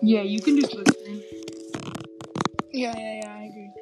Yeah, you can do split. Yeah, yeah, yeah, I agree.